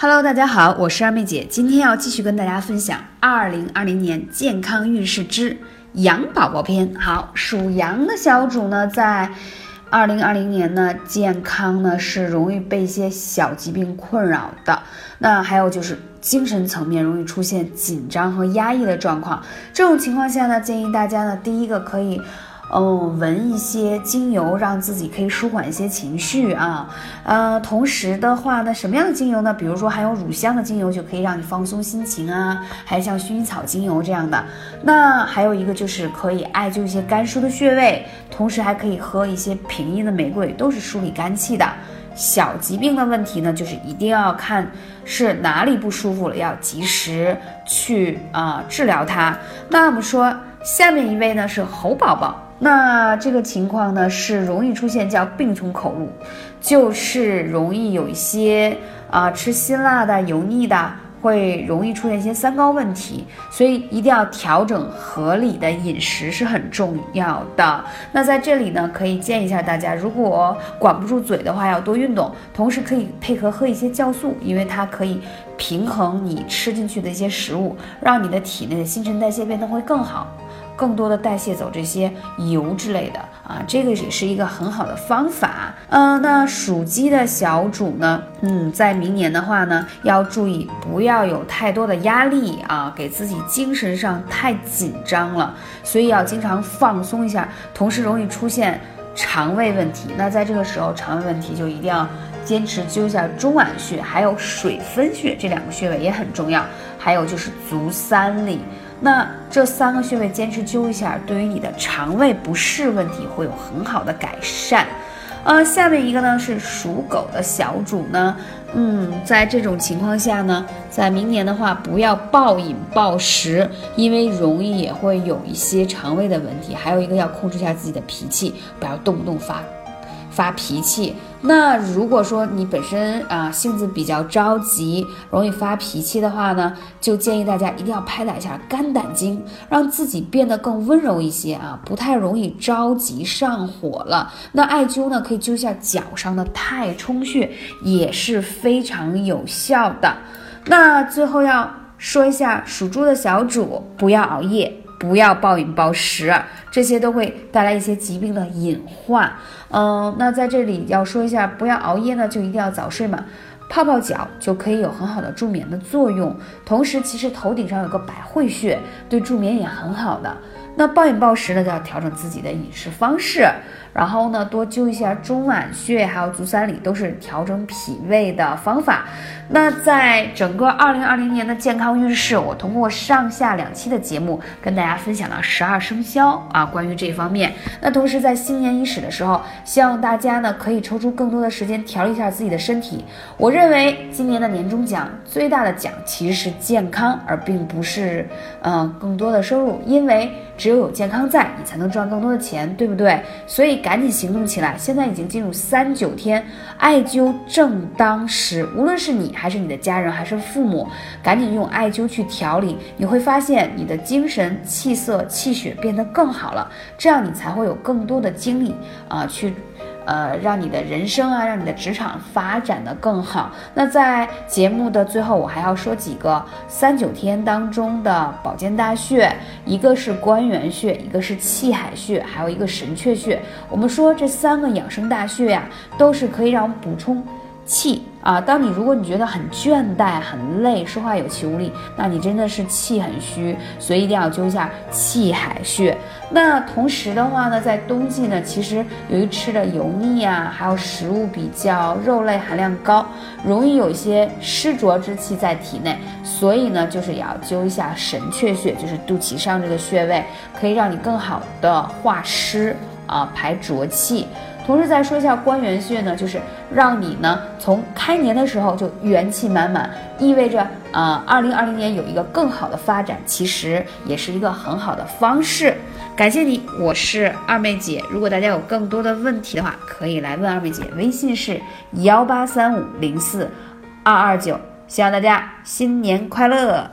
Hello，大家好，我是二妹姐，今天要继续跟大家分享二零二零年健康运势之羊宝宝篇。好，属羊的小主呢，在二零二零年呢，健康呢是容易被一些小疾病困扰的。那还有就是精神层面容易出现紧张和压抑的状况。这种情况下呢，建议大家呢，第一个可以。嗯，闻一些精油，让自己可以舒缓一些情绪啊。呃，同时的话呢，什么样的精油呢？比如说含有乳香的精油，就可以让你放松心情啊。还有像薰衣草精油这样的。那还有一个就是可以艾灸一些肝疏的穴位，同时还可以喝一些平阴的玫瑰，都是梳理肝气的。小疾病的问题呢，就是一定要看是哪里不舒服了，要及时去啊治疗它。那我们说下面一位呢是猴宝宝。那这个情况呢，是容易出现叫病从口入，就是容易有一些啊吃辛辣的、油腻的，会容易出现一些三高问题，所以一定要调整合理的饮食是很重要的。那在这里呢，可以建议一下大家，如果管不住嘴的话，要多运动，同时可以配合喝一些酵素，因为它可以平衡你吃进去的一些食物，让你的体内的新陈代谢变得会更好。更多的代谢走这些油之类的啊，这个也是一个很好的方法。嗯，那属鸡的小主呢，嗯，在明年的话呢，要注意不要有太多的压力啊，给自己精神上太紧张了，所以要经常放松一下。同时容易出现肠胃问题，那在这个时候肠胃问题就一定要坚持灸一下中脘穴，还有水分穴这两个穴位也很重要。还有就是足三里。那这三个穴位坚持灸一下，对于你的肠胃不适问题会有很好的改善。呃，下面一个呢是属狗的小主呢，嗯，在这种情况下呢，在明年的话不要暴饮暴食，因为容易也会有一些肠胃的问题。还有一个要控制一下自己的脾气，不要动不动发。发脾气，那如果说你本身啊性子比较着急，容易发脾气的话呢，就建议大家一定要拍打一下肝胆经，让自己变得更温柔一些啊，不太容易着急上火了。那艾灸呢，可以灸一下脚上的太冲穴，也是非常有效的。那最后要说一下属猪的小主，不要熬夜。不要暴饮暴食，这些都会带来一些疾病的隐患。嗯，那在这里要说一下，不要熬夜呢，就一定要早睡嘛。泡泡脚就可以有很好的助眠的作用，同时其实头顶上有个百会穴，对助眠也很好的。那暴饮暴食呢，就要调整自己的饮食方式，然后呢，多灸一下中脘穴，还有足三里，都是调整脾胃的方法。那在整个二零二零年的健康运势，我通过上下两期的节目跟大家分享了十二生肖啊，关于这方面。那同时在新年伊始的时候，希望大家呢可以抽出更多的时间调理一下自己的身体。我认为今年的年终奖最大的奖其实是健康，而并不是嗯更多的收入，因为。只只有有健康在，你才能赚更多的钱，对不对？所以赶紧行动起来！现在已经进入三九天，艾灸正当时。无论是你还是你的家人，还是父母，赶紧用艾灸去调理，你会发现你的精神、气色、气血变得更好了。这样你才会有更多的精力啊去。呃，让你的人生啊，让你的职场发展的更好。那在节目的最后，我还要说几个三九天当中的保健大穴，一个是关元穴，一个是气海穴，还有一个神阙穴。我们说这三个养生大穴呀，都是可以让我们补充。气啊！当你如果你觉得很倦怠、很累，说话有气无力，那你真的是气很虚，所以一定要灸一下气海穴。那同时的话呢，在冬季呢，其实由于吃的油腻啊，还有食物比较肉类含量高，容易有一些湿浊之气在体内，所以呢，就是也要灸一下神阙穴，就是肚脐上这个穴位，可以让你更好的化湿啊，排浊气。同时再说一下关元穴呢，就是让你呢从开年的时候就元气满满，意味着啊，二零二零年有一个更好的发展，其实也是一个很好的方式。感谢你，我是二妹姐。如果大家有更多的问题的话，可以来问二妹姐，微信是幺八三五零四二二九。希望大家新年快乐。